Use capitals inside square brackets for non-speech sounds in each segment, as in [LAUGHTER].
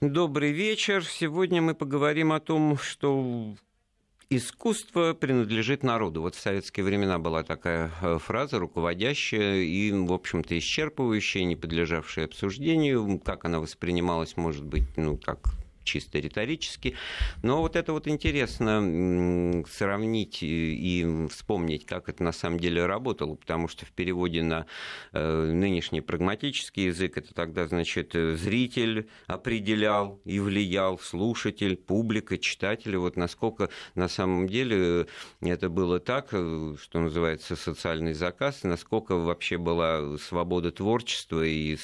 Добрый вечер. Сегодня мы поговорим о том, что искусство принадлежит народу. Вот в советские времена была такая э, фраза, руководящая и, в общем-то, исчерпывающая, не подлежавшая обсуждению. Как она воспринималась, может быть, ну, как чисто риторически. Но вот это вот интересно сравнить и вспомнить, как это на самом деле работало, потому что в переводе на э, нынешний прагматический язык это тогда, значит, зритель определял и влиял, слушатель, публика, читатели, вот насколько на самом деле это было так, э, что называется социальный заказ, насколько вообще была свобода творчества и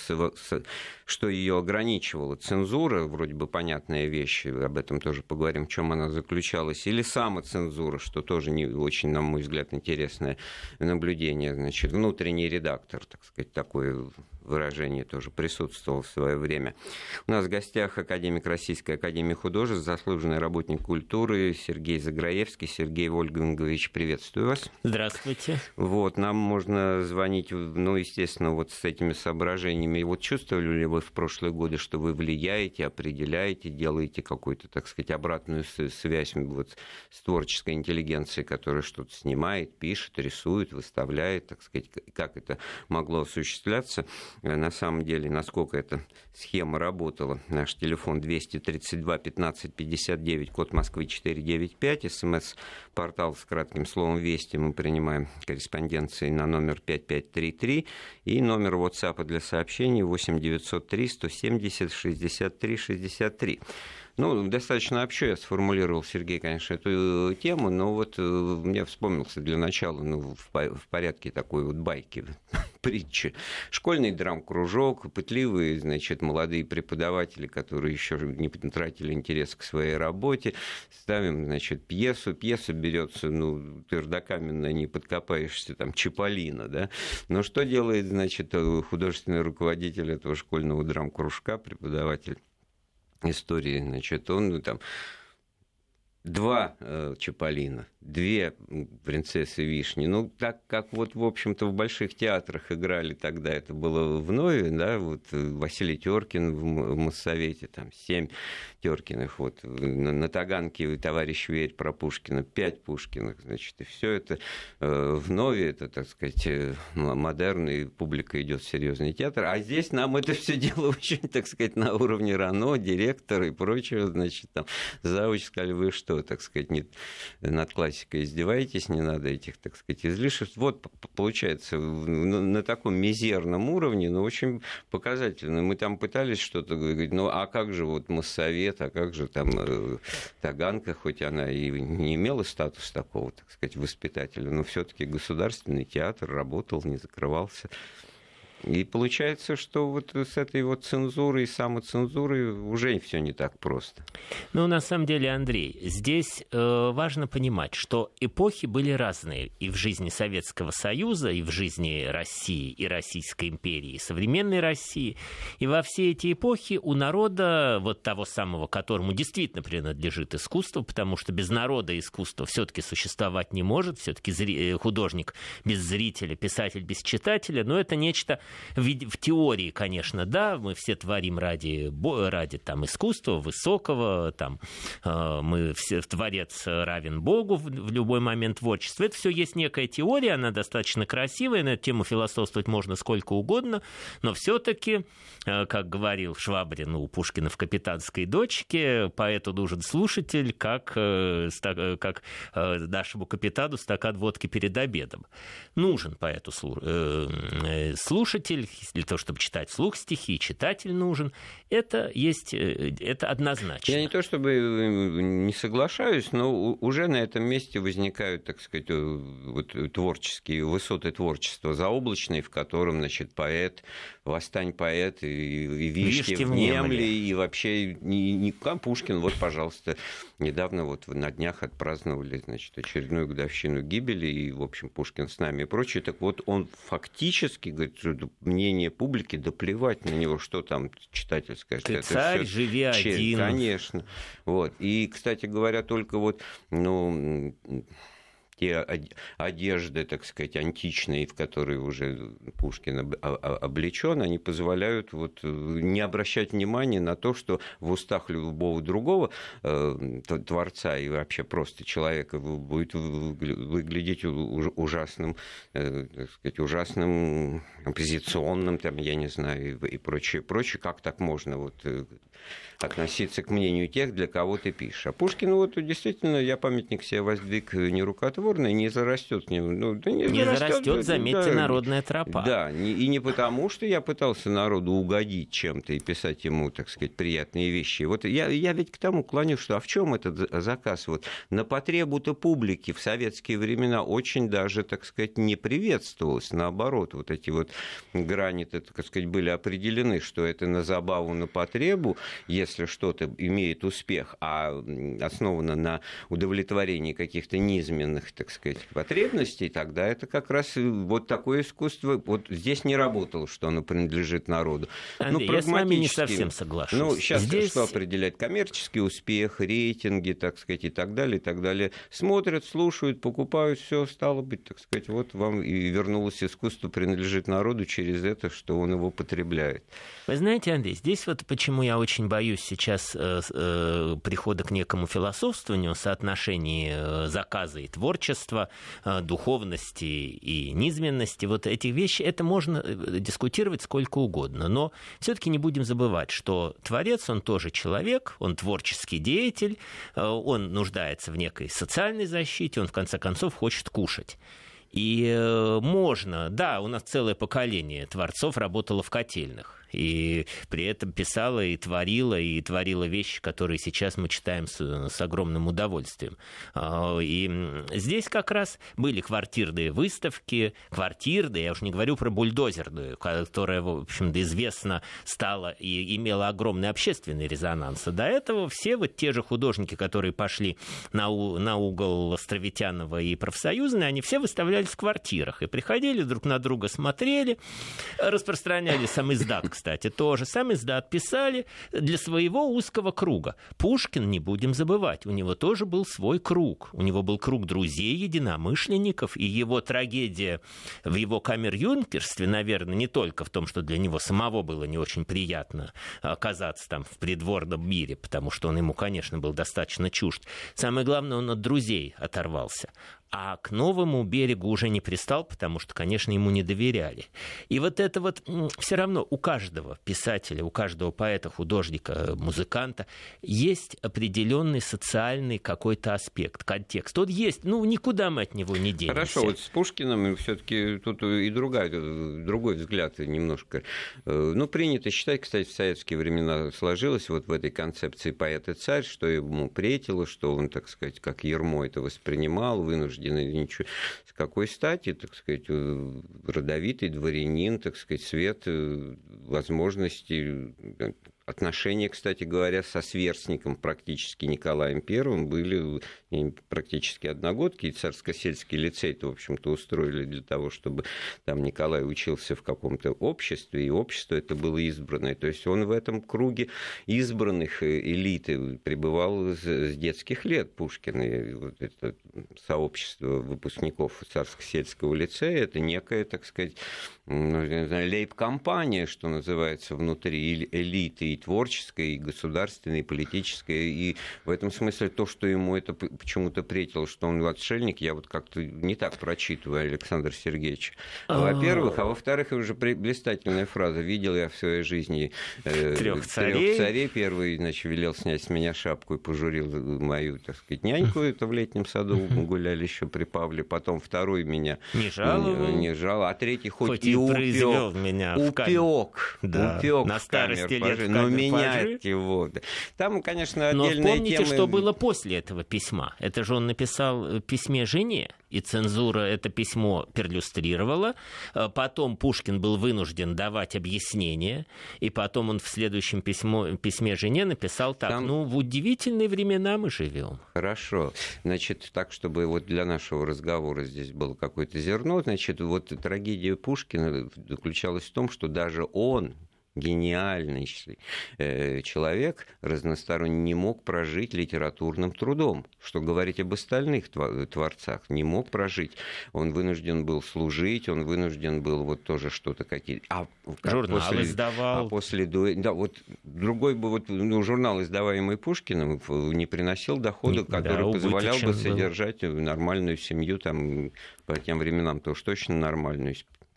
что ее ограничивала. Цензура, вроде бы понятная вещь, об этом тоже поговорим, в чем она заключалась, или самоцензура, что тоже не очень, на мой взгляд, интересное наблюдение. Значит, внутренний редактор, так сказать, такой выражение тоже присутствовал в свое время. У нас в гостях академик Российской Академии Художеств, заслуженный работник культуры Сергей Заграевский. Сергей Вольгангович, приветствую вас. Здравствуйте. Вот, нам можно звонить, ну, естественно, вот с этими соображениями. И вот чувствовали ли вы в прошлые годы, что вы влияете, определяете, делаете какую-то, так сказать, обратную связь вот с творческой интеллигенцией, которая что-то снимает, пишет, рисует, выставляет, так сказать, как это могло осуществляться? Э, на самом деле, насколько эта схема работала. Наш телефон 232 15 59, код Москвы 495, смс-портал с кратким словом «Вести» мы принимаем корреспонденции на номер 5533 и номер WhatsApp для сообщений 8 903 170 63 63. Ну, достаточно общо я сформулировал, Сергей, конечно, эту э, тему, но вот э, мне вспомнился для начала, ну, в порядке такой вот байки, [LAUGHS] притчи. Школьный драм-кружок, пытливые, значит, молодые преподаватели, которые еще не тратили интерес к своей работе. Ставим, значит, пьесу. Пьеса берется, ну, твердокаменно не подкопаешься, там, Чаполина, да. Но что делает, значит, художественный руководитель этого школьного драм-кружка, преподаватель? Истории, значит, он там два э, Чаполина, две принцессы Вишни. Ну, так как вот, в общем-то, в больших театрах играли тогда, это было в Нове, да, вот э, Василий Теркин в Моссовете, там, семь Теркиных, вот, на, на Таганке товарищ Верь про Пушкина, пять Пушкиных, значит, и все это э, в Нове, это, так сказать, э, модерный, публика идет в серьезный театр, а здесь нам это все дело очень, так сказать, на уровне Рано, директора и прочего, значит, там, завуч сказали, вы что, что, так сказать, не, над классикой издеваетесь, не надо этих, так сказать, излишеств. Вот, получается, на, таком мизерном уровне, но очень показательно. Мы там пытались что-то говорить, ну, а как же вот Моссовет, а как же там э, Таганка, хоть она и не имела статус такого, так сказать, воспитателя, но все таки государственный театр работал, не закрывался. И получается, что вот с этой вот цензурой и самоцензурой уже все не так просто. Ну, на самом деле, Андрей, здесь э, важно понимать, что эпохи были разные и в жизни Советского Союза, и в жизни России, и Российской империи, и современной России. И во все эти эпохи у народа, вот того самого, которому действительно принадлежит искусство, потому что без народа искусство все-таки существовать не может, все-таки. Э, художник без зрителя, писатель без читателя, но это нечто в, теории, конечно, да, мы все творим ради, ради там, искусства высокого, там, э, мы все, творец равен Богу в, в любой момент творчества. Это все есть некая теория, она достаточно красивая, на эту тему философствовать можно сколько угодно, но все-таки, э, как говорил Швабрин у Пушкина в «Капитанской дочке», поэту нужен слушатель, как, э, как нашему капитану стакан водки перед обедом. Нужен поэту слушать, слушатель, для того, чтобы читать вслух стихи, читатель нужен. Это есть, э, это однозначно. Я не то чтобы э, не соглашаюсь, но уже на этом месте возникают, так сказать, э, вот творческие высоты творчества заоблачные, в котором, значит, поэт, восстань поэт, и, и вишки, вишки внемли, и вообще не, не Пушкин, вот, пожалуйста, недавно вот на днях отпраздновали, значит, очередную годовщину гибели, и, в общем, Пушкин с нами и прочее. Так вот, он фактически, говорит, мнение публики, да плевать на него, что там читатель скажет. Ты это царь, живи честь, один. Конечно. Вот. И, кстати говоря, только вот, ну, те одежды, так сказать, античные, в которые уже Пушкин облечен, они позволяют вот э, не обращать внимания на то, что в устах любого другого э, творца и вообще просто человека будет выглядеть ужасным, э, так сказать, ужасным оппозиционным, там, я не знаю, и прочее, прочее. Как так можно вот относиться к мнению тех, для кого ты пишешь. А Пушкин, вот действительно, я памятник себе воздвиг нерукотворный, не зарастет к нему. Ну, да не, не зарастет, зарастет заметьте, да, народная тропа. Да, не, и не потому, что я пытался народу угодить чем-то и писать ему, так сказать, приятные вещи. Вот я, я ведь к тому клоню, что а в чем этот заказ? Вот на потребу-то публики в советские времена очень даже, так сказать, не приветствовалось. Наоборот, вот эти вот грани, так сказать, были определены, что это на забаву, на потребу, если что-то имеет успех, а основано на удовлетворении каких-то низменных, так сказать, потребностей, тогда это как раз вот такое искусство, вот здесь не работало, что оно принадлежит народу. Андрей, ну, я с вами не совсем соглашусь. Ну, сейчас здесь... что определяет? Коммерческий успех, рейтинги, так сказать, и так далее, и так далее. Смотрят, слушают, покупают, все стало быть, так сказать, вот вам и вернулось искусство, принадлежит народу через это, что он его потребляет. Вы знаете, Андрей, здесь вот почему я очень боюсь сейчас э, э, прихода к некому философствованию, соотношении э, заказа и творчества, духовности и низменности. Вот эти вещи, это можно дискутировать сколько угодно. Но все-таки не будем забывать, что творец, он тоже человек, он творческий деятель, он нуждается в некой социальной защите, он в конце концов хочет кушать. И можно, да, у нас целое поколение творцов работало в котельных и при этом писала и творила, и творила вещи, которые сейчас мы читаем с, с огромным удовольствием. А, и здесь как раз были квартирные выставки, квартирные, я уж не говорю про бульдозерную, которая, в общем-то, известно стала и имела огромный общественный резонанс. до этого все вот те же художники, которые пошли на, у, на угол Островитянова и Профсоюзной, они все выставлялись в квартирах и приходили друг на друга, смотрели, распространяли сам издат, кстати, тоже. Сам издат писали для своего узкого круга. Пушкин, не будем забывать, у него тоже был свой круг. У него был круг друзей, единомышленников, и его трагедия в его камер-юнкерстве, наверное, не только в том, что для него самого было не очень приятно оказаться там в придворном мире, потому что он ему, конечно, был достаточно чужд. Самое главное, он от друзей оторвался а к новому берегу уже не пристал, потому что, конечно, ему не доверяли. И вот это вот все равно у каждого писателя, у каждого поэта, художника, музыканта есть определенный социальный какой-то аспект, контекст. Вот есть, ну, никуда мы от него не денемся. Хорошо, вот с Пушкиным все-таки тут и другая, другой взгляд немножко. Э, ну, принято считать, кстати, в советские времена сложилось вот в этой концепции поэт-царь, что ему претило, что он, так сказать, как ермо это воспринимал, вынужден вынуждены ничего. С какой стати, так сказать, э, родовитый дворянин, так сказать, свет э, возможности Отношения, кстати говоря, со сверстником практически Николаем Первым были практически одногодки, и царско-сельский лицей-то, в общем-то, устроили для того, чтобы там Николай учился в каком-то обществе, и общество это было избранное. То есть он в этом круге избранных э, элиты пребывал с детских лет Пушкин. И вот это сообщество выпускников царско-сельского лицея, это некая, так сказать, ну, лейб-компания, что называется, внутри элиты и творческая, и государственная, и политическая. И в этом смысле то, что ему это почему-то претило, что он отшельник, я вот как-то не так прочитываю Александр Сергеевич. А. Во-первых, а во-вторых, уже блистательная фраза. Видел я в своей жизни э, трех царей. царей. Первый, значит, велел снять с меня шапку и пожурил мою, так сказать, няньку. [LAUGHS] Это в летнем саду гуляли еще при Павле. Потом второй меня не жаловал. Не жаловал. А третий хоть, хоть и, и упек. меня упек. Да. Упек на старости лет Но менять его. Там, конечно, отдельная Но помните, тема... что было после этого письма? Это же он написал в письме жене, и цензура это письмо перлюстрировала. Э, потом Пушкин был вынужден давать объяснение, и потом он в следующем письмо, письме жене написал так, Там... ну, в удивительные времена мы живем. Хорошо. Значит, так, чтобы вот для нашего разговора здесь было какое-то зерно, значит, вот трагедия Пушкина заключалась в том, что даже он гениальный э, человек, разносторонний, не мог прожить литературным трудом. Что говорить об остальных творцах? Не мог прожить. Он вынужден был служить, он вынужден был вот тоже что-то какие-то... А журнал после, издавал. А после да, вот другой бы вот ну, журнал, издаваемый Пушкиным, не приносил дохода, который да, позволял бы содержать был. нормальную семью там по тем временам, то уж точно нормальную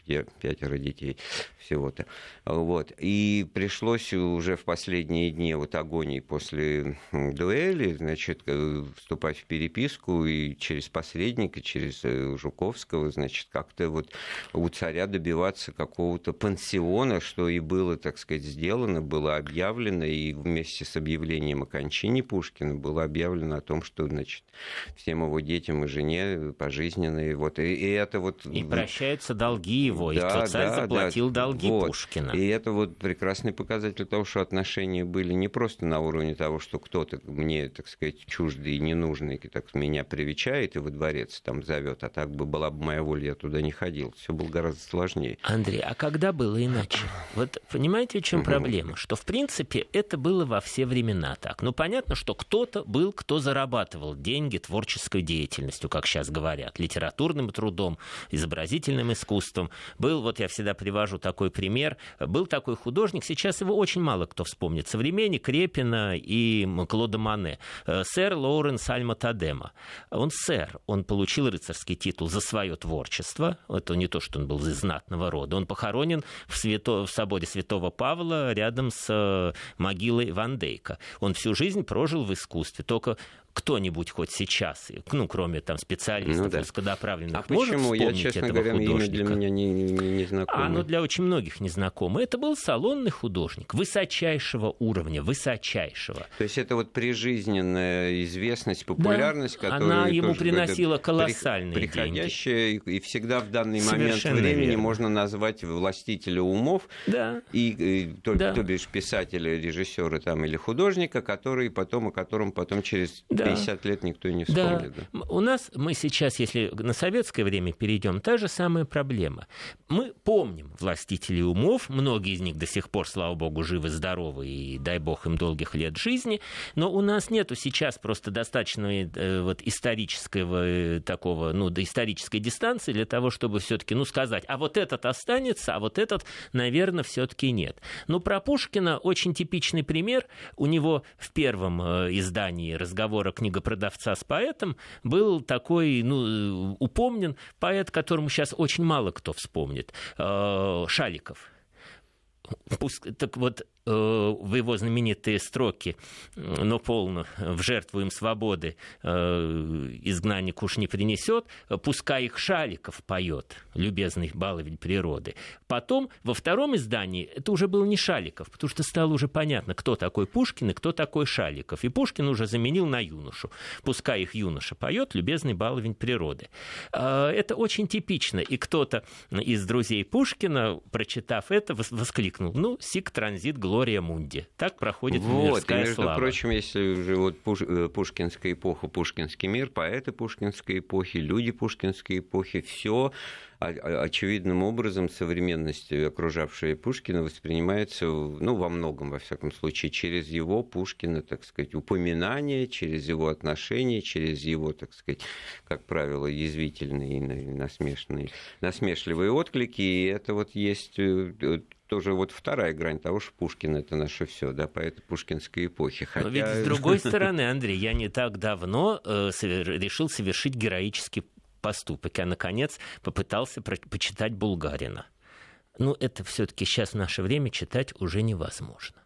пятеро детей всего-то. Вот. И пришлось уже в последние дни вот агонии после дуэли, значит, э, вступать в переписку и через посредника, через э, Жуковского, значит, как-то вот у царя добиваться какого-то пансиона, что и было, так сказать, сделано, было объявлено, и вместе с объявлением о кончине Пушкина было объявлено о том, что, значит, всем его детям и жене пожизненные, вот, и, и это вот... И прощаются долги его, да, и царь да, заплатил да, долги вот. Пушкина. И это вот прекрасный показатель того, что отношения были не просто на уровне того, что кто-то мне, так сказать, чуждый и ненужный, так меня привечает и во дворец там зовет, а так бы была бы моя воля, я туда не ходил. Все было гораздо сложнее. Андрей, а когда было иначе? Вот понимаете, в чем проблема? Что, в принципе, это было во все времена так. Ну, понятно, что кто-то был, кто зарабатывал деньги творческой деятельностью, как сейчас говорят, литературным трудом, изобразительным искусством. Был, вот я всегда привожу такой пример, был такой художник, сейчас его очень мало кто вспомнит, современник Репина и Клода Мане, э, сэр Лоуренс Альма Тадема. Он сэр, он получил рыцарский титул за свое творчество, это не то, что он был из знатного рода, он похоронен в, свято... в соборе Святого Павла рядом с э, могилой Ван Дейка. Он всю жизнь прожил в искусстве, только кто-нибудь хоть сейчас, ну, кроме там специалистов ну, да. узкодоправленных, а может почему? Я, честно этого говоря, художника? для меня не, не, не знакомо. А, ну, для очень многих незнакомо. Это был салонный художник высочайшего уровня, высочайшего. То есть это вот прижизненная известность, популярность, да, которая... Она ему приносила колоссальные при, приходящая, деньги. И всегда в данный Совершенно момент времени верно. можно назвать властителя умов, да. и, и то, да. то бишь писателя, режиссера там, или художника, который потом, о котором потом через да 50 лет никто не вспомнит. Да. Да. У нас, мы сейчас, если на советское время перейдем, та же самая проблема. Мы помним властителей умов, многие из них до сих пор, слава богу, живы-здоровы, и дай бог им долгих лет жизни, но у нас нету сейчас просто достаточно э, вот, исторического э, такого, ну, до исторической дистанции для того, чтобы все-таки, ну, сказать, а вот этот останется, а вот этот, наверное, все-таки нет. Но про Пушкина очень типичный пример. У него в первом э, издании разговора книгопродавца с поэтом был такой, ну, упомнен поэт, которому сейчас очень мало кто вспомнит, э, Шаликов. Так вот, Э, в его знаменитые строки «Но полно, в жертву им свободы э, изгнанник уж не принесет, пускай их Шаликов поет, любезный баловень природы». Потом, во втором издании, это уже был не Шаликов, потому что стало уже понятно, кто такой Пушкин и кто такой Шаликов. И Пушкин уже заменил на юношу. Пускай их юноша поет, любезный баловень природы. Э, это очень типично. И кто-то из друзей Пушкина, прочитав это, воскликнул, ну, сик транзит глория Глория Мунди. Так проходит вот, и, между слава. прочим, если уже вот Пуш, э, Пушкинская эпоха, Пушкинский мир, поэты Пушкинской эпохи, люди Пушкинской эпохи, все очевидным образом современность, окружавшая Пушкина, воспринимается, ну, во многом, во всяком случае, через его Пушкина, так сказать, упоминание, через его отношения, через его, так сказать, как правило, язвительные и насмешные, насмешливые отклики. И это вот есть э, тоже вот вторая грань того, что Пушкин это наше все, да, поэты пушкинской эпохи. Хотя... Но ведь с другой стороны, Андрей, я не так давно э, решил совершить героический поступок, а наконец попытался почитать Булгарина. Ну, это все-таки сейчас в наше время читать уже невозможно.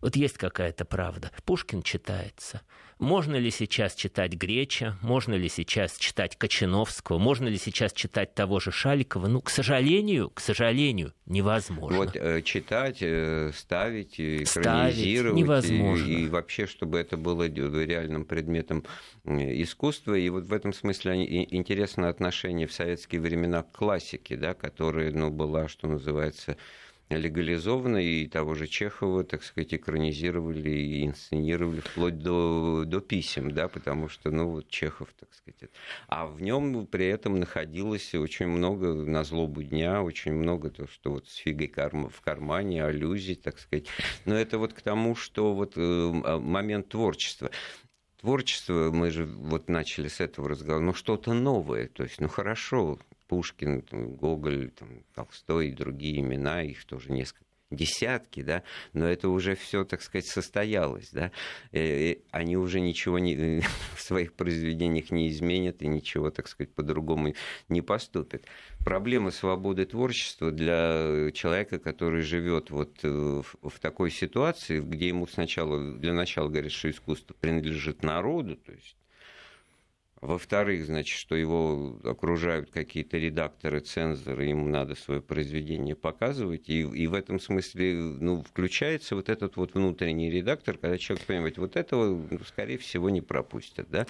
Вот есть какая-то правда. Пушкин читается. Можно ли сейчас читать Греча? Можно ли сейчас читать Кочиновского? Можно ли сейчас читать того же Шаликова? Ну, к сожалению, к сожалению, невозможно. Вот э, читать, э, ставить, экранизировать. невозможно. И, и вообще, чтобы это было реальным предметом искусства. И вот в этом смысле интересно отношение в советские времена к классике, да, которая ну, была, что называется, легализовано, и того же Чехова, так сказать, экранизировали и инсценировали вплоть до, до писем, да, потому что, ну, вот Чехов, так сказать. А в нем при этом находилось очень много на злобу дня, очень много то, что вот с фигой в кармане, аллюзий, так сказать. Но это вот к тому, что вот э, момент творчества творчество, мы же вот начали с этого разговора, ну что-то новое, то есть, ну хорошо, Пушкин, Гоголь, там, Толстой и другие имена, их тоже несколько десятки, да, но это уже все, так сказать, состоялось, да, и они уже ничего не, [LAUGHS] в своих произведениях не изменят и ничего, так сказать, по-другому не поступят. Проблема свободы творчества для человека, который живет вот э, в, в такой ситуации, где ему сначала, для начала говорят, что искусство принадлежит народу, то есть во-вторых, значит, что его окружают какие-то редакторы, цензоры, ему надо свое произведение показывать. И, и в этом смысле ну, включается вот этот вот внутренний редактор, когда человек понимает, вот этого, ну, скорее всего, не пропустят. Да?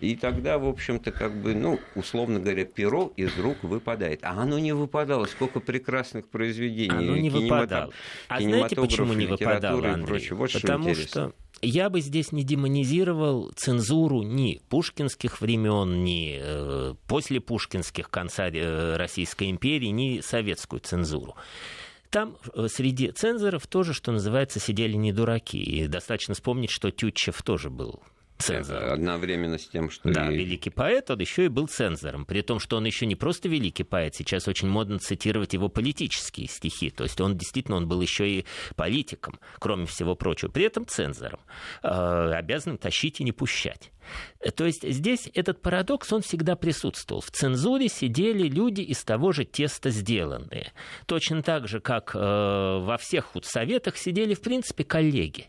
И тогда, в общем-то, как бы, ну, условно говоря, перо из рук выпадает. А оно не выпадало. Сколько прекрасных произведений. Оно не выпадало. А знаете, почему не выпадало, Андрей? Вот Потому что, что я бы здесь не демонизировал цензуру ни пушкинских времен, ни э, после пушкинских конца э, Российской империи, ни советскую цензуру. Там э, среди цензоров тоже, что называется, сидели не дураки. И достаточно вспомнить, что Тютчев тоже был цензором. Одновременно с тем, что... Да, и... великий поэт, он еще и был цензором. При том, что он еще не просто великий поэт, сейчас очень модно цитировать его политические стихи. То есть он действительно он был еще и политиком, кроме всего прочего. При этом цензором, э, обязанным тащить и не пущать. То есть здесь этот парадокс, он всегда присутствовал. В цензуре сидели люди из того же теста сделанные. Точно так же, как э, во всех худсоветах сидели, в принципе, коллеги.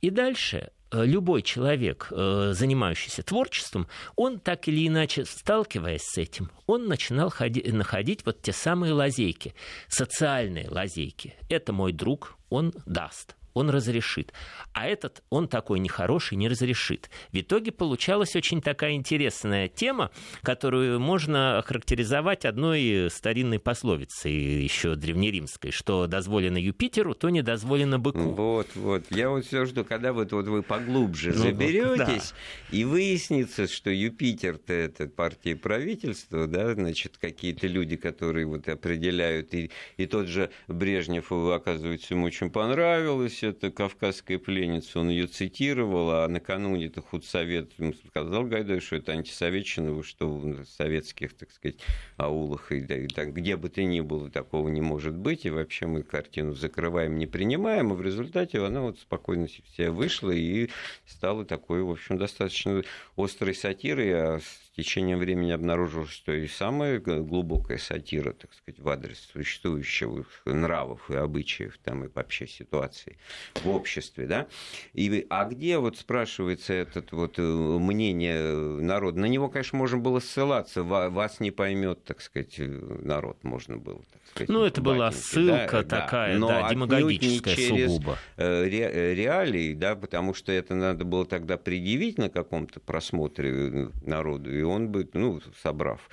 И дальше Э, любой человек, э, занимающийся творчеством, он так или иначе, сталкиваясь с этим, он начинал ходи, находить вот те самые лазейки, социальные лазейки. Это мой друг, он даст он разрешит. А этот, он такой нехороший, не разрешит. В итоге получалась очень такая интересная тема, которую можно охарактеризовать одной старинной пословицей, еще древнеримской, что дозволено Юпитеру, то не дозволено быку. Вот, вот. Я вот все жду, когда вот, вот вы поглубже ну, заберетесь, да. и выяснится, что Юпитер-то это партия правительства, да, значит, какие-то люди, которые вот определяют, и, и тот же Брежнев, оказывается, ему очень понравилось, это кавказская пленница, он ее цитировал, а накануне это худсовет сказал Гайдай, что это антисоветчина, что в советских, так сказать, аулах, и, и так, где бы ты ни было, такого не может быть, и вообще мы картину закрываем, не принимаем, и в результате она вот спокойно себе вышла и стала такой, в общем, достаточно острой сатирой, а течением времени обнаружилось, что и самая глубокая сатира, так сказать, в адрес существующих нравов и обычаев там и вообще ситуации в обществе, да. И, а где вот спрашивается этот вот э, мнение народа? На него, конечно, можно было ссылаться, вас не поймет, так сказать, народ можно было, так сказать. Ну, это была ссылка да, такая, да, да демагогическая через сугубо. Э, ре, реалии, да, потому что это надо было тогда предъявить на каком-то просмотре э, народу, и он бы, ну, собрав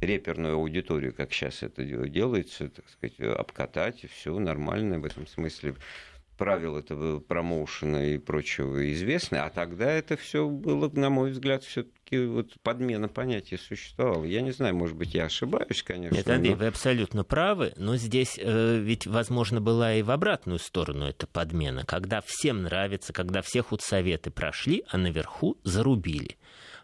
реперную аудиторию, как сейчас это делается, так сказать, обкатать, и все нормально в этом смысле правил этого промоушена и прочего известны, а тогда это все было, на мой взгляд, все-таки вот подмена понятия существовала. Я не знаю, может быть, я ошибаюсь, конечно. Нет, Андрей, но... вы абсолютно правы, но здесь э, ведь, возможно, была и в обратную сторону эта подмена, когда всем нравится, когда все худсоветы прошли, а наверху зарубили.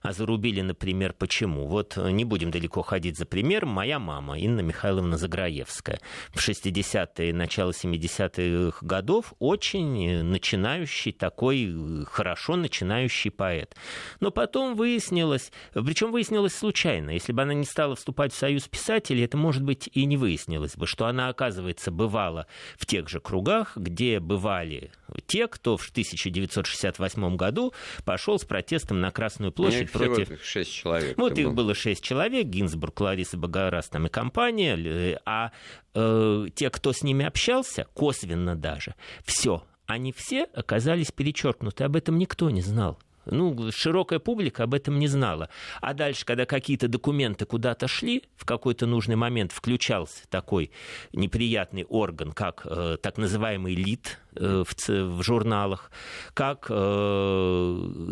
А зарубили, например, почему? Вот э, не будем далеко ходить за примером. Моя мама, Инна Михайловна Заграевская, в 60-е, начало 70-х годов очень начинающий такой, э, хорошо начинающий поэт. Но потом выяснилось, причем выяснилось случайно, если бы она не стала вступать в союз писателей, это, может быть, и не выяснилось бы, что она, оказывается, бывала в тех же кругах, где бывали те, кто в 1968 году пошел с протестом на Красную площадь против... шесть человек. Вот их было шесть человек, Гинзбург, Лариса Богораз там и компания, э, а э, те, кто с ними общался, косвенно даже, все, они все оказались перечеркнуты, об этом никто не знал Ну, широкая публика об этом не знала. А дальше, когда какие-то документы куда-то шли, в какой-то нужный момент включался такой неприятный орган, как э, так называемый ЛИД, в, в журналах, как э,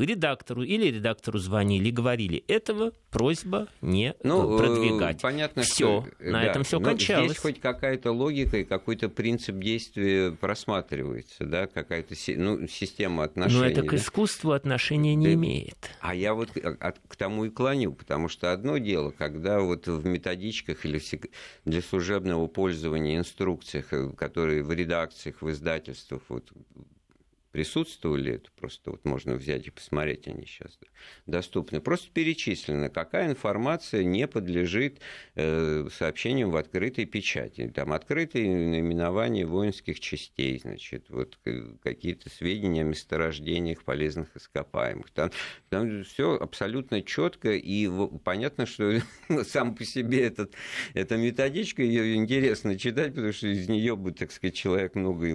редактору или редактору звонили и говорили, этого просьба не ну, продвигать. Понятно, все, что, на да, этом все кончалось. Здесь хоть какая-то логика и какой-то принцип действия просматривается, да, какая-то ну, система отношений. Но это да? к искусству отношения не да. имеет. А я вот к тому и клоню, потому что одно дело, когда вот в методичках или для служебного пользования инструкциях, э, которые в редакциях, в издательствах текстов вот присутствовали, это просто вот можно взять и посмотреть, они сейчас доступны. Просто перечислено, какая информация не подлежит э, сообщениям в открытой печати. Там открытые наименования воинских частей, значит, вот какие-то сведения о месторождениях полезных ископаемых. Там, там все абсолютно четко и понятно, что [LAUGHS] сам по себе этот, эта методичка, ее интересно читать, потому что из нее бы, так сказать, человек много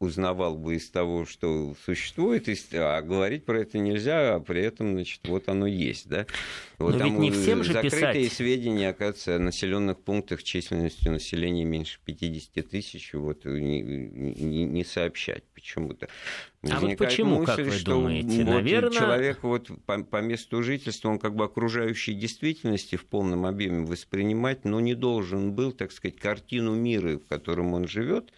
узнавал бы из того, что что существует, а говорить про это нельзя, а при этом, значит, вот оно есть, да. Вот Но там ведь не всем же закрытые писать. сведения, оказывается, о населенных пунктах численностью населения меньше 50 тысяч, вот не, не, не сообщать почему-то. А вот почему, мысль, как вы что думаете? Вот Наверное... Человек вот по, по месту жительства, он как бы окружающей действительности в полном объеме воспринимать, но не должен был, так сказать, картину мира, в котором он живет,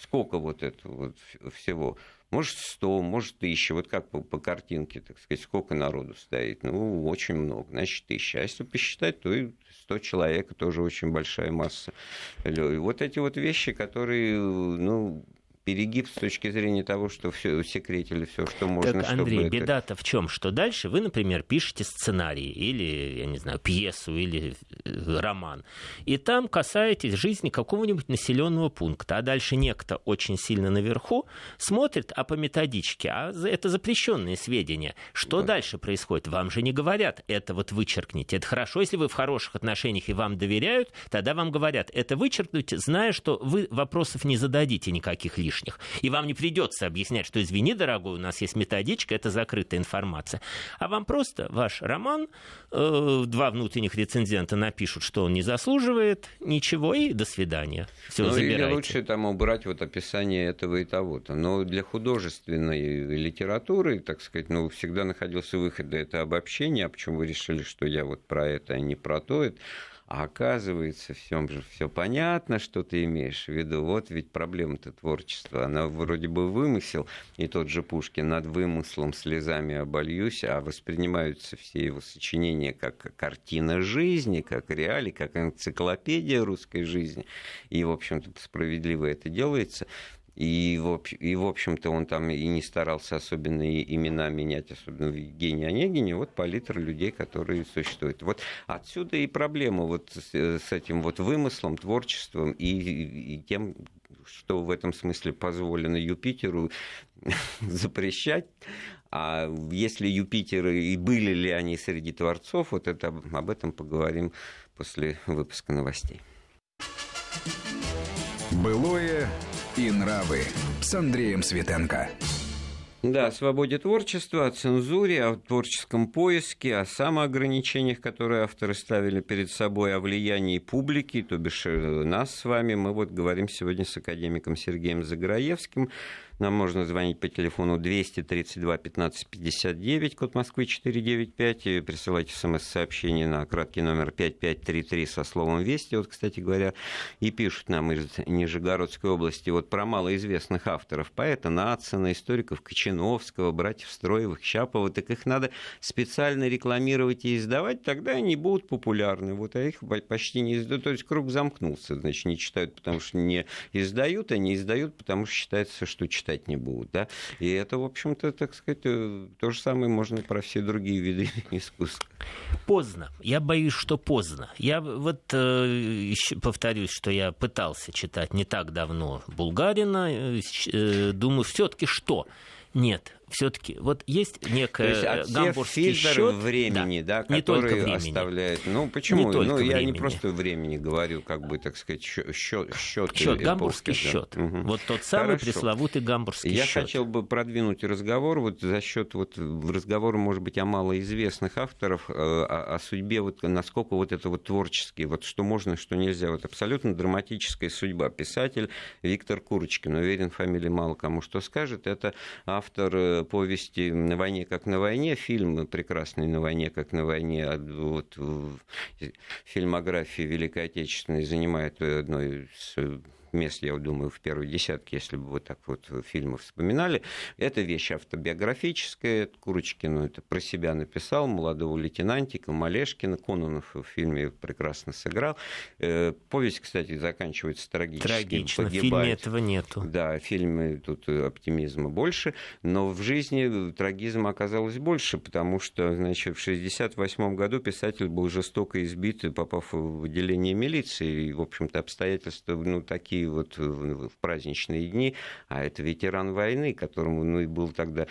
сколько вот этого вот всего, может, 100, может, 1000. Вот как по, по картинке, так сказать, сколько народу стоит? Ну, очень много. Значит, 1000. А если посчитать, то и 100 человек тоже очень большая масса. И вот эти вот вещи, которые, ну, перегиб с точки зрения того, что все секретили все, что можно. Так, Андрей, беда-то в чем? Что дальше вы, например, пишете сценарий или, я не знаю, пьесу или э, роман, и там касаетесь жизни какого-нибудь населенного пункта, а дальше некто очень сильно наверху смотрит, а по методичке, а это запрещенные сведения. Что да. дальше происходит? Вам же не говорят, это вот вычеркните. Это хорошо, если вы в хороших отношениях и вам доверяют, тогда вам говорят, это вычеркните, зная, что вы вопросов не зададите никаких лишних лишних. И вам не придется объяснять, что извини, дорогой, у нас есть методичка, это закрытая информация. А вам просто ваш роман, э, два внутренних рецензента напишут, что он не заслуживает ничего, и до свидания. Все, ну, забирайте. Или лучше там убрать вот описание этого и того-то. Но для художественной литературы, так сказать, ну, всегда находился выход, да, это обобщение, а почему вы решили, что я вот про это, а не про то, это а оказывается, всем же все понятно, что ты имеешь в виду. Вот ведь проблема-то творчества. Она вроде бы вымысел, и тот же Пушкин над вымыслом слезами обольюсь, а воспринимаются все его сочинения как картина жизни, как реалии, как энциклопедия русской жизни. И, в общем-то, справедливо это делается. И, и, в общем-то, он там и не старался особенно имена менять, особенно в Евгении Онегине. Вот палитра людей, которые существуют. Вот отсюда и проблема вот с, с этим вот вымыслом, творчеством и, и тем, что в этом смысле позволено Юпитеру [LAUGHS] запрещать. А если Юпитеры и были ли они среди творцов, вот это, об этом поговорим после выпуска новостей. Былое и нравы с Андреем Светенко. Да, о свободе творчества, о цензуре, о творческом поиске, о самоограничениях, которые авторы ставили перед собой, о влиянии публики, то бишь э, нас с вами. Мы вот говорим сегодня с академиком Сергеем Заграевским. Нам можно звонить по телефону 232 15 59, код Москвы 495, и присылать смс-сообщение на краткий номер 5533 со словом «Вести». Вот, кстати говоря, и пишут нам из Нижегородской области вот про малоизвестных авторов, поэта Нацина, историков Кочиновского, братьев Строевых, Щапова, так их надо специально рекламировать и издавать, тогда они будут популярны. Вот, а их почти не издают. То есть круг замкнулся, значит, не читают, потому что не издают, а не издают, потому что считается, что читают читать не будут. Да? И это, в общем-то, так сказать, э, то же самое можно про все другие виды [LAUGHS] искусства. Поздно. Я боюсь, что поздно. Я вот э, повторюсь, что я пытался читать не так давно Булгарина. Э, думаю, все-таки что? Нет, все-таки вот есть некое То есть гамбургский счет времени, да, да который не времени. оставляет. Ну почему? Не ну я не просто времени говорю, как бы так сказать счет счет счет гамбургский да. счет. Угу. Вот тот самый Хорошо. пресловутый гамбургский я счет. Я хотел бы продвинуть разговор вот за счет вот разговора, может быть, о малоизвестных авторов, э, о, о судьбе вот насколько вот это вот творческий, вот что можно, что нельзя, вот абсолютно драматическая судьба. Писатель Виктор Курочкин, уверен, фамилия мало кому что скажет, это автор э, повести «На войне, как на войне», фильм прекрасный «На войне, как на войне», вот, фильмографии Великой Отечественной занимает одно из мест, я думаю, в первой десятке, если бы вот так вот фильмы вспоминали. Это вещь автобиографическая. Курочкин это про себя написал, молодого лейтенантика, Малешкина. Кононов в фильме прекрасно сыграл. Э, повесть, кстати, заканчивается трагически. Трагично. Погибает. В фильме этого нету. Да, в фильме тут оптимизма больше, но в жизни трагизма оказалось больше, потому что, значит, в 1968 году писатель был жестоко избит, попав в отделение милиции. И, в общем-то, обстоятельства ну, такие вот в праздничные дни, а это ветеран войны, которому ну, и был тогда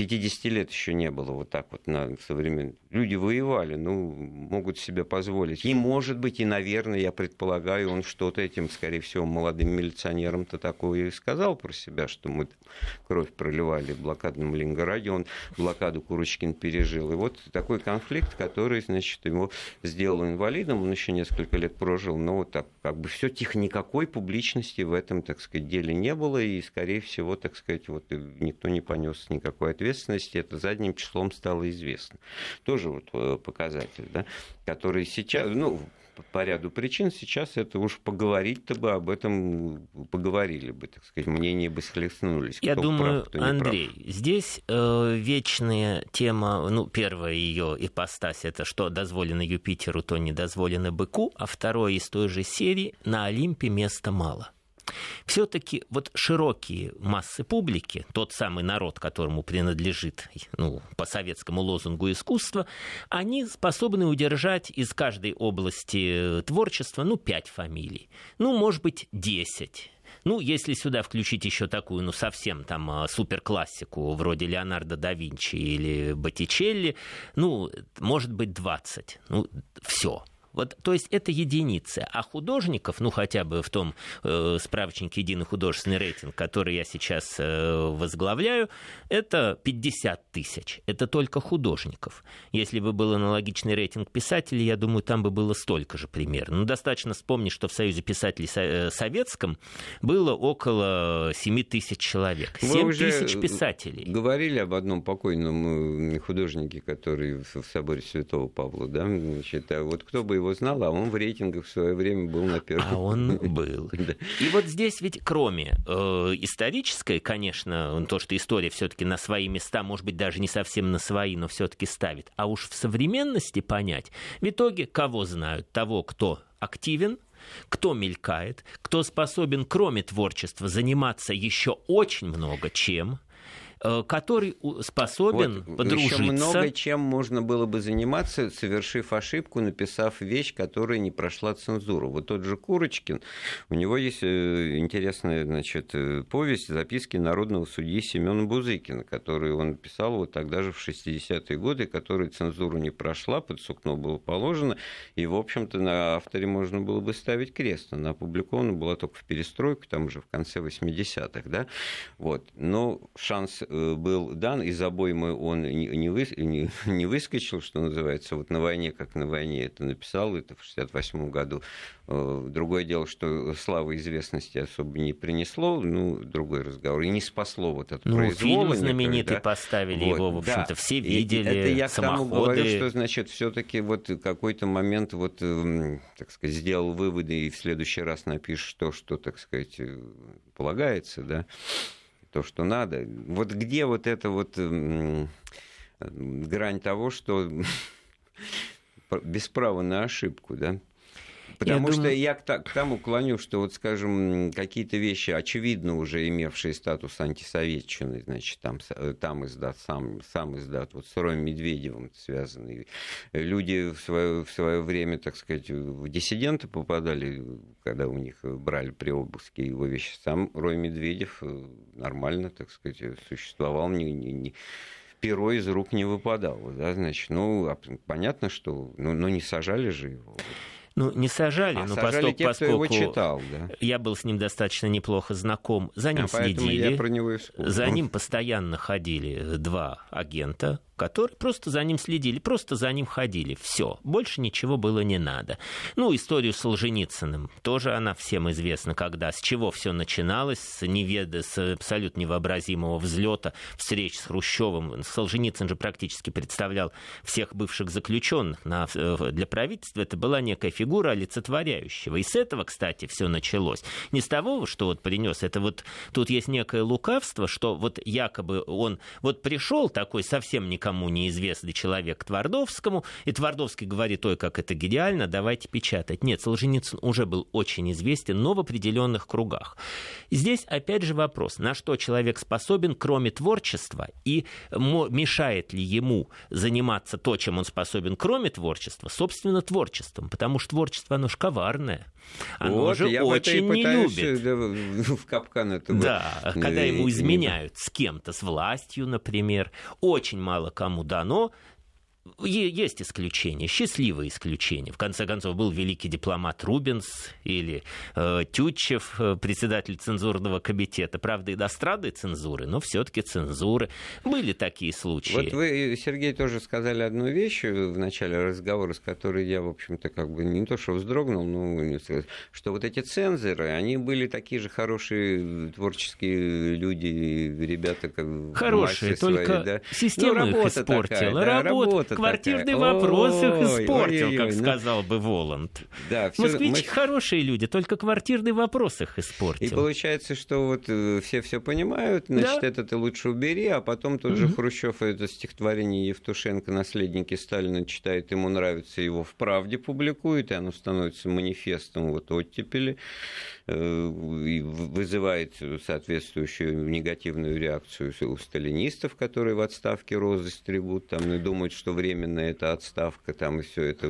50 лет еще не было вот так вот на современном. Люди воевали, ну, могут себе позволить. И, может быть, и, наверное, я предполагаю, он что-то этим, скорее всего, молодым милиционерам-то такое и сказал про себя, что мы кровь проливали в блокадном Ленинграде, он блокаду Курочкин пережил. И вот такой конфликт, который, значит, его сделал инвалидом, он еще несколько лет прожил, но вот так, как бы все тихо, никакой публичности в этом, так сказать, деле не было, и, скорее всего, так сказать, вот никто не понес никакой ответственности ответственности, это задним числом стало известно. Тоже вот э, показатель, да, который сейчас, ну, по ряду причин сейчас это уж поговорить-то бы об этом поговорили бы, так сказать, мнения бы схлестнулись. Я думаю, прав, Андрей, прав. здесь э, вечная тема, ну, первая ее ипостась, это что дозволено Юпитеру, то не дозволено быку, а второе из той же серии на Олимпе места мало все-таки вот широкие массы публики, тот самый народ, которому принадлежит, ну, по советскому лозунгу искусство, они способны удержать из каждой области творчества, ну, пять фамилий, ну, может быть, десять. Ну, если сюда включить еще такую, ну, совсем там а, суперклассику, вроде Леонардо да Винчи или Боттичелли, ну, может быть, 20. Ну, все. Вот, то есть это единицы. А художников, ну хотя бы в том э, справочнике «Единый художественный рейтинг», который я сейчас э, возглавляю, это 50 тысяч. Это только художников. Если бы был аналогичный рейтинг писателей, я думаю, там бы было столько же примерно. Ну, достаточно вспомнить, что в Союзе писателей э, советском было около 7 тысяч человек. 7 тысяч писателей. говорили об одном покойном э, художнике, который в соборе Святого Павла, да? Значит, а вот кто бы его знал, а он в рейтингах в свое время был на первом. А он [LAUGHS] был. И вот здесь ведь кроме э, исторической, конечно, то, что история все-таки на свои места, может быть, даже не совсем на свои, но все-таки ставит. А уж в современности понять, в итоге кого знают? Того, кто активен, кто мелькает, кто способен, кроме творчества, заниматься еще очень много чем, который способен вот, подружиться. Еще много чем можно было бы заниматься, совершив ошибку, написав вещь, которая не прошла цензуру. Вот тот же Курочкин, у него есть э, интересная значит, э, повесть «Записки народного судьи Семена Бузыкина», которую он писал вот тогда же в 60-е годы, которая цензуру не прошла, под сукно было положено, и, в общем-то, на авторе можно было бы ставить крест. Она опубликована была только в перестройку, там уже в конце 80-х, да, вот. Но шанс Э, был дан, из обоймы он не, вы, не, [LAUGHS] не выскочил, что называется, вот на войне, как на войне это написал, это в 68 году. Э, другое дело, что славы известности особо не принесло, ну, другой разговор, и не спасло вот это ну, произвол. фильм знаменитый да? поставили вот, его, в общем-то, да. все видели, и, Это я самоходы. к тому говорю, что, значит, все таки вот какой-то момент, вот, эм, так сказать, сделал выводы, и в следующий раз напишешь то, что, так сказать, э, полагается, да, то, что надо. Вот где вот эта вот грань того, что [LAUGHS] без права на ошибку, да? Потому я что думаю... я к, к тому клоню, что вот, скажем, какие-то вещи, очевидно уже имевшие статус антисоветчины, значит, там, э, там издат, сам, сам издат, вот с Роем Медведевым связанный. Люди в свое, в свое время, так сказать, в диссиденты попадали, когда у них брали при обыске его вещи. Сам Рой Медведев э, нормально, так сказать, существовал, не, не, не перо из рук не выпадало, да, значит, ну, а понятно, что, ну, ну не сажали же его. Ну, не сажали, а но сажали поскольку, те, поскольку его читал, да? я был с ним достаточно неплохо знаком, за ним а следили. Я про него и за ним постоянно ходили два агента, которые просто за ним следили, просто за ним ходили. Все, больше ничего было не надо. Ну, историю с Солженицыным тоже она всем известна, когда, с чего все начиналось, с, неведа, с абсолютно невообразимого взлета встреч с Хрущевым. Солженицын же практически представлял всех бывших заключенных на, э, для правительства. Это была некая фигура олицетворяющего. И с этого, кстати, все началось. Не с того, что вот принес, это вот тут есть некое лукавство, что вот якобы он вот пришел такой совсем никому никому неизвестный человек Твардовскому, и Твардовский говорит, ой, как это гениально, давайте печатать. Нет, Солженицын уже был очень известен, но в определенных кругах. Здесь опять же вопрос, на что человек способен, кроме творчества, и мешает ли ему заниматься то, чем он способен, кроме творчества, собственно, творчеством, потому что творчество, оно ж коварное. Оно вот, же я очень не любит. Да, в капкан этого. Да, когда ему изменяют с кем-то, с властью, например, очень мало кому дано, есть исключения, счастливые исключения. В конце концов, был великий дипломат Рубинс или э, Тютчев, э, председатель цензурного комитета. Правда, иностранной цензуры, но все-таки цензуры. Были такие случаи. Вот вы, Сергей, тоже сказали одну вещь в начале разговора, с которой я, в общем-то, как бы не то что вздрогнул, но что вот эти цензоры, они были такие же хорошие творческие люди, ребята, как Хорошие, только свои, да. система ну, их испортила. Такая, да, работа квартирный такая. вопрос их испортил, ой, ой, ой, как ну... сказал бы Воланд. Да, все, Москвичи мы... хорошие люди, только квартирный вопрос их испортил. И получается, что вот э, все все понимают, значит, да. это ты лучше убери, а потом тот же угу. Хрущев это стихотворение Евтушенко «Наследники Сталина» читает, ему нравится, его в «Правде» публикует, и оно становится манифестом вот оттепели. Э, вызывает соответствующую негативную реакцию у сталинистов, которые в отставке розы стригут, там, и думают, что временная это отставка, там, и все это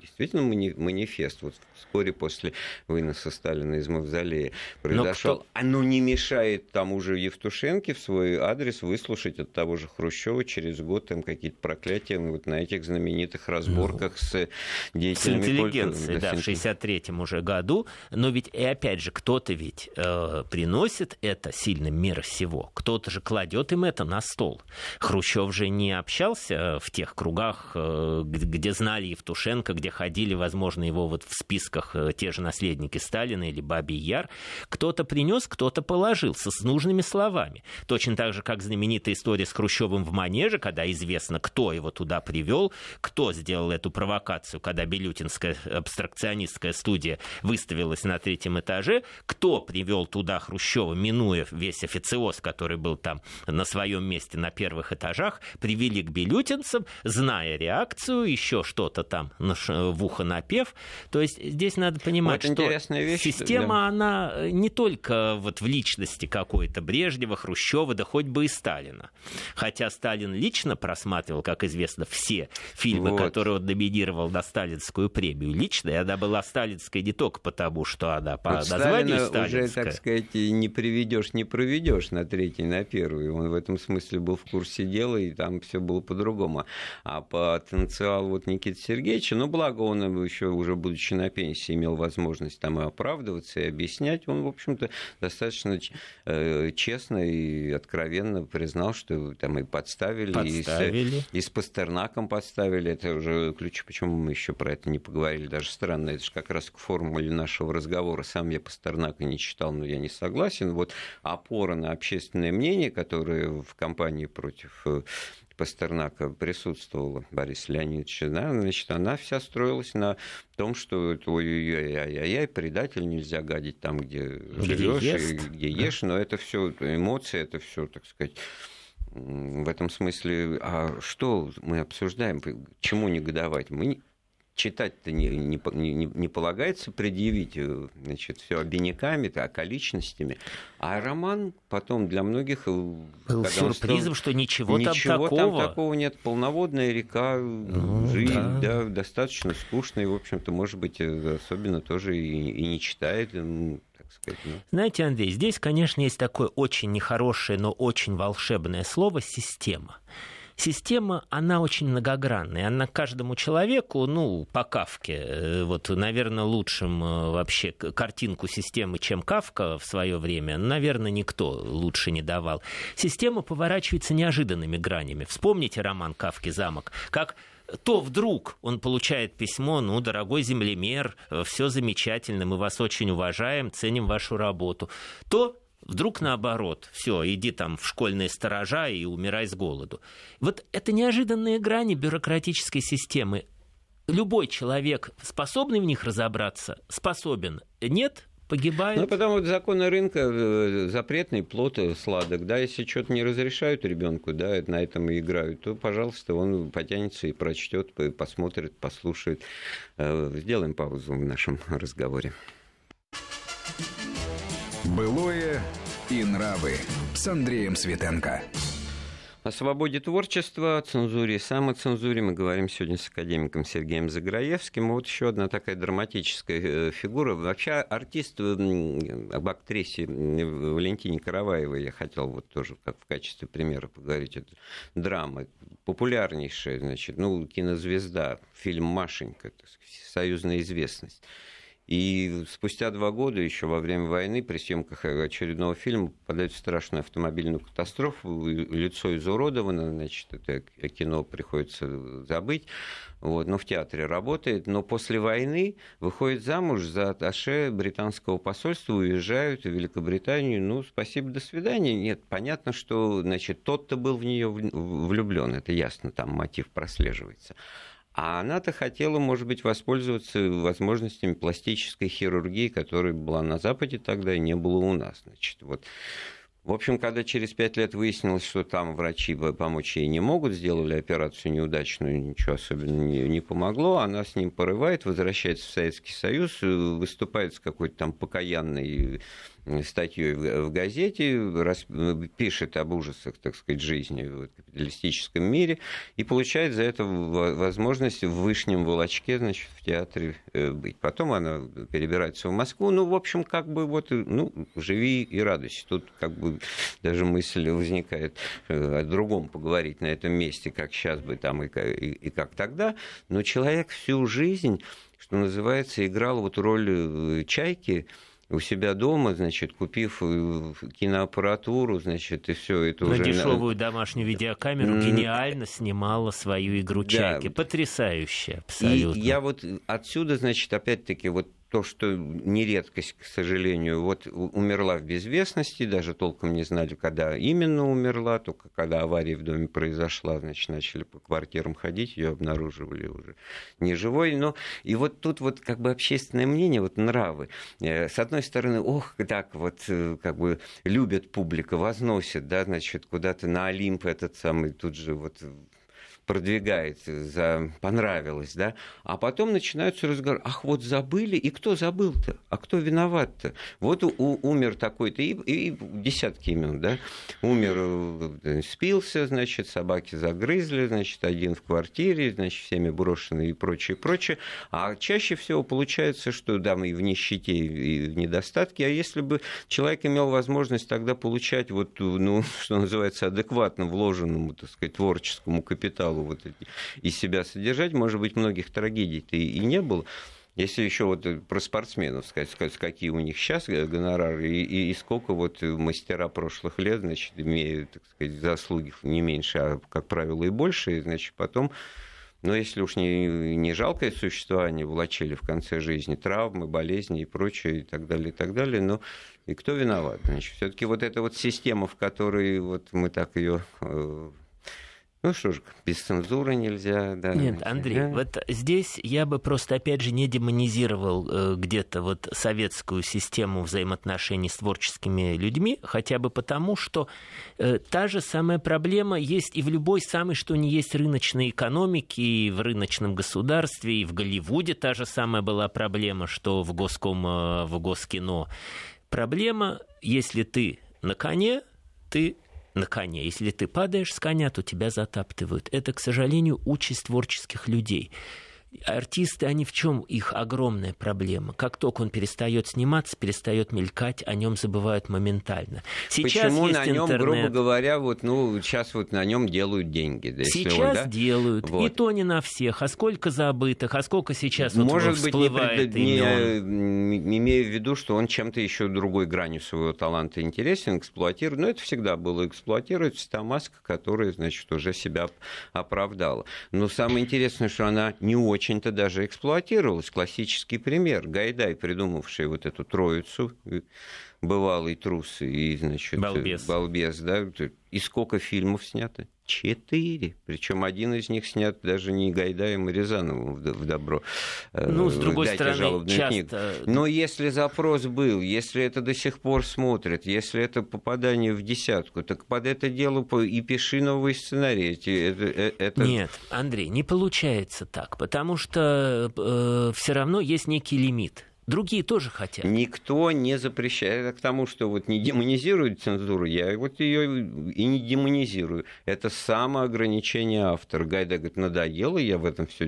действительно манифест. Вот вскоре после выноса Сталина из Мавзолея произошел. Кто... Оно не мешает тому же Евтушенке в свой адрес выслушать от того же Хрущева через год там какие-то проклятия вот на этих знаменитых разборках ну, с деятелями с интеллигенцией, да, в 63-м уже году. Но ведь и опять опять же, кто-то ведь э, приносит это сильным мира всего, кто-то же кладет им это на стол. Хрущев же не общался э, в тех кругах, э, где знали Евтушенко, где ходили, возможно, его вот в списках э, те же наследники Сталина или Бабий Яр. Кто-то принес, кто-то положился с нужными словами. Точно так же, как знаменитая история с Хрущевым в Манеже, когда известно, кто его туда привел, кто сделал эту провокацию, когда Белютинская абстракционистская студия выставилась на третьем этаже этаже, кто привел туда Хрущева, минуя весь официоз, который был там на своем месте на первых этажах, привели к белютинцам, зная реакцию, еще что-то там в ухо напев. То есть здесь надо понимать, вот что вещь, система, да. она э, не только вот в личности какой-то Брежнева, Хрущева, да хоть бы и Сталина. Хотя Сталин лично просматривал, как известно, все фильмы, вот. которые он номинировал на сталинскую премию. Лично, и она была сталинской не только потому, что она по вот названию Сталина уже, так сказать, не приведешь, не проведешь на третий, на первый. Он в этом смысле был в курсе дела, и там все было по-другому. А потенциал вот Никиты Сергеевича, ну, благо он еще уже будучи на пенсии имел возможность там и оправдываться, и объяснять. Он, в общем-то, достаточно э, честно и откровенно признал, что там и подставили, подставили. И, с, и с Пастернаком подставили. Это уже ключ, почему мы еще про это не поговорили. Даже странно, это же как раз к формуле нашего разговора. Сам я Пастернака не читал, но я не согласен. Вот опора на общественное мнение, которое в кампании против э, Пастернака присутствовала, Борис Леонидович, да, значит, она вся строилась на том, что ой-ой-ой, предатель, нельзя гадить там, где, где живешь и где ешь, но это все эмоции, это все, так сказать, в этом смысле, а что мы обсуждаем, чему негодовать? Мы читать-то не, не, не, не полагается предъявить э, значит, все обиняками, так, околичностями. А роман потом для многих... Был сюрпризом, стал, что ничего, ничего там такого. там такого нет. Полноводная река, ну, жизнь, да. да, достаточно скучная. И, в общем-то, может быть, э, особенно тоже и, и не читает. Сказать, ну. Знаете, Андрей, здесь, конечно, есть такое очень нехорошее, но очень волшебное слово «система». Система, она очень многогранная. Она каждому человеку, ну, по Кавке, э, вот, наверное, лучшим э, вообще картинку системы, чем Кавка в свое время, наверное, никто лучше не давал. Система поворачивается неожиданными гранями. Вспомните роман «Кавки замок», как то вдруг он получает письмо, ну, дорогой землемер, э, все замечательно, мы вас очень уважаем, ценим вашу работу, то Вдруг наоборот, все, иди там в школьные сторожа и умирай с голоду. Вот это неожиданные грани бюрократической системы. Любой человек, способный в них разобраться, способен. Нет, погибает. Ну, потому вот законы рынка, э, запретный плод э, сладок, да, если что-то не разрешают ребенку, да, на этом и играют, то, пожалуйста, он потянется и прочтет, посмотрит, послушает. Э, сделаем паузу в нашем [LAUGHS] разговоре. Былое и нравы с Андреем Светенко. О свободе творчества, о цензуре и самоцензуре мы говорим сегодня с академиком Сергеем Заграевским. Вот еще одна такая драматическая э, фигура. Вообще артист об актрисе Валентине Караваевой я хотел вот тоже как в качестве примера поговорить. Это драма популярнейшая, значит, ну, кинозвезда, фильм «Машенька», так сказать, союзная известность. И спустя два года, еще во время войны, при съемках очередного фильма попадает в страшную автомобильную катастрофу, лицо изуродовано, значит, это кино приходится забыть, вот, но в театре работает, но после войны выходит замуж за атташе британского посольства, уезжают в Великобританию, ну, спасибо, до свидания. Нет, понятно, что, значит, тот-то был в нее влюблен, это ясно, там мотив прослеживается. А она-то хотела, может быть, воспользоваться возможностями пластической хирургии, которая была на Западе тогда и не было у нас. Значит, вот. В общем, когда через пять лет выяснилось, что там врачи помочь ей не могут, сделали операцию неудачную, ничего особенно не, не помогло, она с ним порывает, возвращается в Советский Союз, выступает с какой-то там покаянной статьей в газете, пишет об ужасах, так сказать, жизни в капиталистическом мире и получает за это возможность в Вышнем Волочке, значит, в театре э, быть. Потом она перебирается в Москву. Ну, в общем, как бы вот, ну, живи и радуйся. Тут как бы даже мысль возникает э, о другом поговорить на этом месте, как сейчас бы там и, и, и как тогда. Но человек всю жизнь, что называется, играл вот роль э, чайки, у себя дома, значит, купив э, киноаппаратуру, значит, и все это На уже... дешевую домашнюю видеокамеру гениально снимала свою игру «Чайки». Да. Потрясающе, абсолютно. И я вот отсюда, значит, опять-таки, вот то, что не редкость, к сожалению, вот умерла в безвестности, даже толком не знали, когда именно умерла, только когда авария в доме произошла, значит, начали по квартирам ходить, ее обнаруживали уже неживой. Но и вот тут вот как бы общественное мнение, вот нравы. Э, с одной стороны, ох, так вот э, как бы любят публика, возносят, да, значит, куда-то на Олимп этот самый тут же вот продвигает, за... понравилось, да, а потом начинаются разговоры, ах, вот забыли, и кто забыл-то, а кто виноват-то? Вот у, умер такой-то, и, и десятки имен, да, умер, э, спился, значит, собаки загрызли, значит, один в квартире, значит, всеми брошенный и прочее, прочее, а чаще всего получается, что, да, мы и в нищете, и в недостатке, а если бы человек имел возможность тогда получать вот, ну, [LAUGHS] что называется, адекватно вложенному, так сказать, творческому капиталу, мало вот из себя содержать. Может быть, многих трагедий-то и не было. Если еще вот про спортсменов сказать, сказать, какие у них сейчас гонорары и, и, и сколько вот мастера прошлых лет, значит, имеют, так сказать, заслуги не меньше, а, как правило, и больше, значит, потом но если уж не, не жалкое существование влачили в конце жизни, травмы, болезни и прочее, и так далее, и так далее, но и кто виноват? Значит, все-таки вот эта вот система, в которой вот мы так ее э, Ну что ж, без цензуры нельзя, да. Нет, Андрей, да. вот здесь я бы просто, опять же, не демонизировал э, где-то вот советскую систему взаимоотношений с творческими людьми, хотя бы потому, что э, та же самая проблема есть и в любой самой, что не есть рыночной экономике, и в рыночном государстве, и в Голливуде та же самая была проблема, что в Госком, э, в Госкино. Проблема, если ты на коне, ты на коне. Если ты падаешь с коня, то тебя затаптывают. Это, к сожалению, участь творческих людей артисты, они в чем их огромная проблема? Как только он перестает сниматься, перестает мелькать, о нем забывают моментально. Сейчас Почему есть на нем, интернет. грубо говоря, вот, ну, сейчас вот на нем делают деньги? Да, сейчас он, да? делают. Вот. И то не на всех. А сколько забытых, а сколько сейчас вот Может быть, не, пред... не, имея в виду, что он чем-то еще другой гранью своего таланта интересен, эксплуатирует. Но это всегда было эксплуатировать та маска, которая, значит, уже себя оправдала. Но самое интересное, что она не очень очень-то даже эксплуатировалась. Классический пример. Гайдай, придумавший вот эту троицу, э, бывалый трус и, значит, балбес. балбес да? И сколько фильмов снято? Четыре. Причем один из них снят даже не Гайдаем, а Рязановым в добро. Э, ну, с другой Дайте стороны, часто... Книгу. Но если запрос был, если это до сих пор смотрят, если это попадание в десятку, так под это дело и пиши новый сценарий. Это, э, это... Нет, Андрей, не получается так, потому что э, все равно есть некий лимит Другие тоже хотят. Никто не запрещает. к тому, что вот не демонизирует цензуру, я вот ее и не демонизирую. Это самоограничение автора. Гайда говорит, надоело, я в этом все.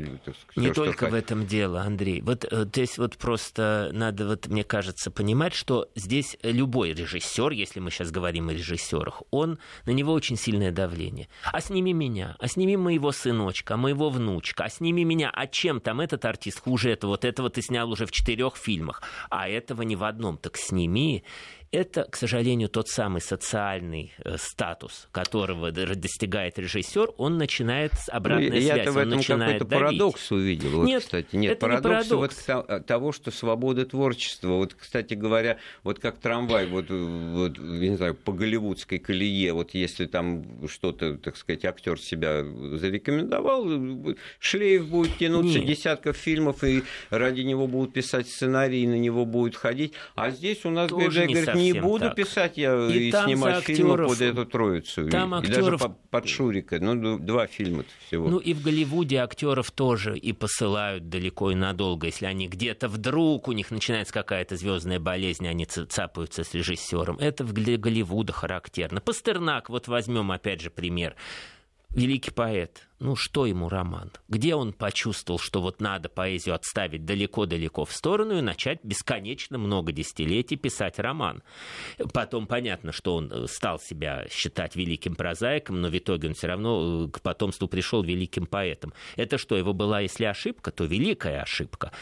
Не только в этом дело, Андрей. Вот э, здесь вот просто надо, вот, мне кажется, понимать, что здесь любой режиссер, если мы сейчас говорим о режиссерах, он на него очень сильное давление. А сними меня, а сними моего сыночка, моего внучка, а сними меня, а чем там этот артист хуже этого? Вот этого ты снял уже в четырех фильмах, а этого не в одном, так сними. Это, к сожалению, тот самый социальный э, статус, которого достигает режиссер, он начинает обратная ну, связь. Я-то в этом какой-то парадокс увидел. Вот, нет, кстати, нет, это парадокс, не парадокс. Вот того, что свобода творчества. Вот, кстати говоря, вот как трамвай, вот, вот не знаю, по голливудской колее, вот если там что-то, так сказать, актер себя зарекомендовал, шлейф будет тянуться, нет. десятков фильмов, и ради него будут писать сценарии, и на него будут ходить. А здесь у нас, Тоже говорит, не буду так. писать я и, и снимать фильмы под эту троицу. Там и, актеров... и даже под Шурика. Ну, два фильма всего. Ну и в Голливуде актеров тоже и посылают далеко и надолго. Если они где-то вдруг у них начинается какая-то звездная болезнь, они цапаются с режиссером. Это в Голливуда характерно. Пастернак, вот возьмем опять же пример великий поэт, ну что ему роман? Где он почувствовал, что вот надо поэзию отставить далеко-далеко в сторону и начать бесконечно много десятилетий писать роман? Потом понятно, что он э, стал себя считать великим прозаиком, но в итоге он все равно э, к потомству пришел великим поэтом. Это что, его была, если ошибка, то великая ошибка.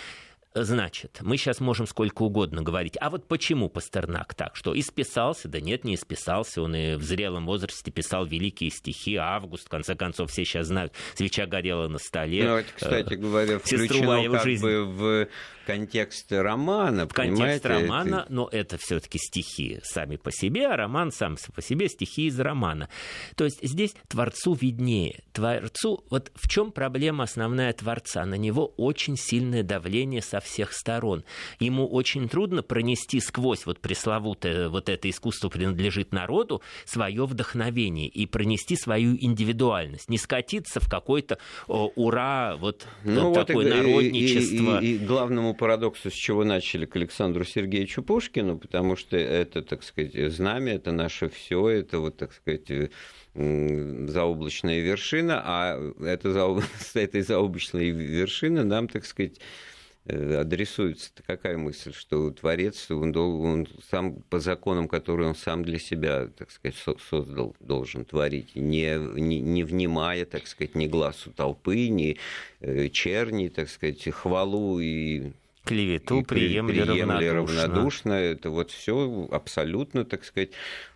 Значит, мы сейчас можем сколько угодно говорить. А вот почему Пастернак так? Что исписался? Да нет, не исписался. Он и в зрелом возрасте писал великие стихи. Август, в конце концов, все сейчас знают. Свеча горела на столе. Ну, это, кстати говоря, включено как жизнь. бы в контекст романа, в контекст романа, это... но это все-таки стихи сами по себе, а роман сам по себе стихи из романа. То есть здесь творцу виднее. Творцу, вот в чем проблема основная творца? На него очень сильное давление со всех сторон. Ему очень трудно пронести сквозь вот пресловутое вот это искусство принадлежит народу свое вдохновение и пронести свою индивидуальность, не скатиться в какой-то ура вот ну, такое вот народничество. И, и, и, и главному парадоксу, с чего начали, к Александру Сергеевичу Пушкину, потому что это, так сказать, знамя, это наше все, это вот, так сказать, заоблачная вершина, а это, [LAUGHS] с этой заоблачной вершины нам, так сказать, э, адресуется какая мысль, что творец, он, он сам по законам, которые он сам для себя, так сказать, создал, должен творить, не, не, не внимая, так сказать, ни глазу толпы, ни э, черни, так сказать, хвалу и клевету приемли, приемли равнодушно. равнодушно. Это вот все абсолютно, так сказать,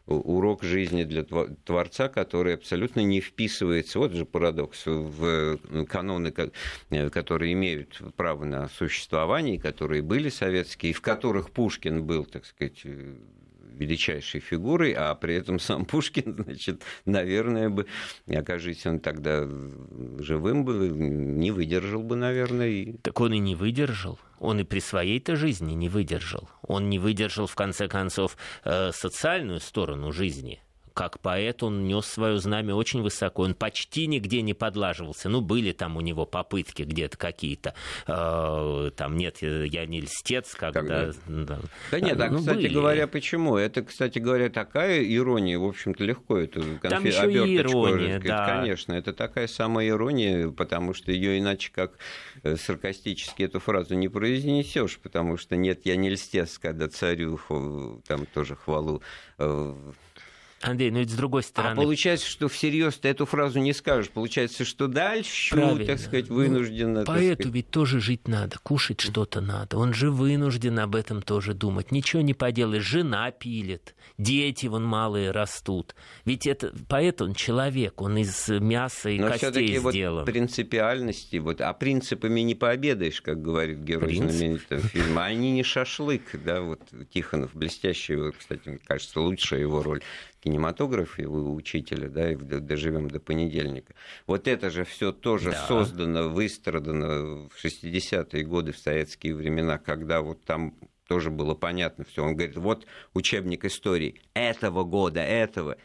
урок жизни для Творца, который абсолютно не вписывается, вот же парадокс, в ну, каноны, э, которые имеют право на существование, которые были советские, в которых Пушкин был, так сказать, величайшей фигурой, а при этом [LAUGHS] сам Пушкин, значит, наверное бы, окажись он тогда живым бы, не выдержал бы, наверное. И... Так он и не выдержал. Он и при своей-то жизни не выдержал. Он не выдержал, в конце концов, э, социальную сторону жизни как поэт он нес свое знамя очень высоко. Он почти нигде не подлаживался. Ну, были там у него попытки где-то какие-то. Э, там нет, я не льстец, когда... когда... Да. да нет, а, ну, кстати были. говоря, почему? Это, кстати говоря, такая ирония, в общем-то, легко эту конфи... Там еще и ирония, да. Конечно, это такая самая ирония, потому что ее иначе как э, саркастически эту фразу не произнесешь, потому что нет, я не льстец, когда царю там тоже хвалу э, Андрей, ну ведь с другой а стороны... А получается, что всерьез ты эту фразу не скажешь. Получается, что дальше, Правильно. так сказать, вынужденно... Ну, поэту сказать... ведь тоже жить надо, кушать что-то надо. Он же вынужден об этом тоже думать. Ничего не поделаешь. Жена пилит, дети вон малые растут. Ведь это поэт, он человек, он из мяса и Но костей сделан. Вот принципиальности, вот, а принципами не пообедаешь, как говорит герой Принцип? знаменитого фильма. Они не шашлык, да, вот Тихонов, блестящий, кстати, мне кажется, лучшая его роль кинематографе у учителя, да, и доживем до понедельника. Вот это же все тоже да. создано, выстрадано в 60-е годы, в советские времена, когда вот там тоже было понятно все. Он говорит, вот учебник истории этого года, этого.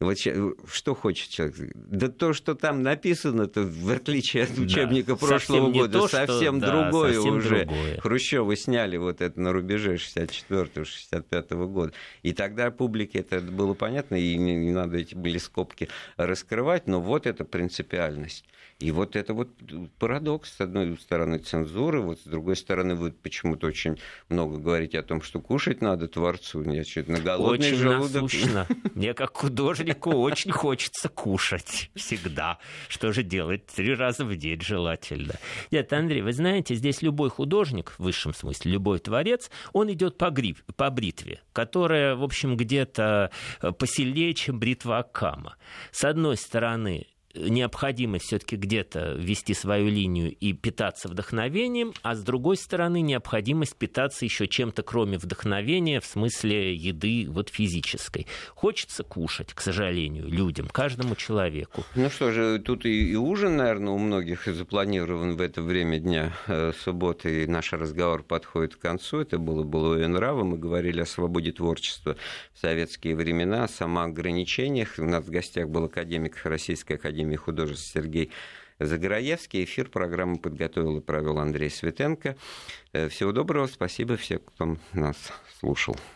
Вот что хочет человек? Да то, что там написано, то в отличие от учебника да, прошлого года, то, совсем что, другое да, совсем уже. Другое. Хрущевы сняли вот это на рубеже 64-65 года. И тогда публике это было понятно, и не, не надо эти были скобки раскрывать, но вот эта принципиальность. И вот это вот парадокс. С одной стороны цензуры, вот с другой стороны вы почему-то очень много говорите о том, что кушать надо творцу. Я что-то на голодный очень желудок. Насущно. Мне как художнику очень хочется кушать всегда. Что же делать? Три раза в день желательно. Нет, Андрей, вы знаете, здесь любой художник, в высшем смысле, любой творец, он идет по, гриб, по бритве, которая, в общем, где-то посильнее, чем бритва Акама. С одной стороны, необходимость все-таки где-то вести свою линию и питаться вдохновением, а с другой стороны необходимость питаться еще чем-то кроме вдохновения в смысле еды вот физической. Хочется кушать, к сожалению, людям, каждому человеку. Ну что же, тут и, и ужин, наверное, у многих запланирован в это время дня э, субботы, и наш разговор подходит к концу. Это было было нрава, мы говорили о свободе творчества в советские времена, о самоограничениях. У нас в гостях был академик Российской академии Академии художеств Сергей Загораевский. Эфир программы подготовил и провел Андрей Светенко. Э, всего доброго, спасибо всем, кто нас слушал.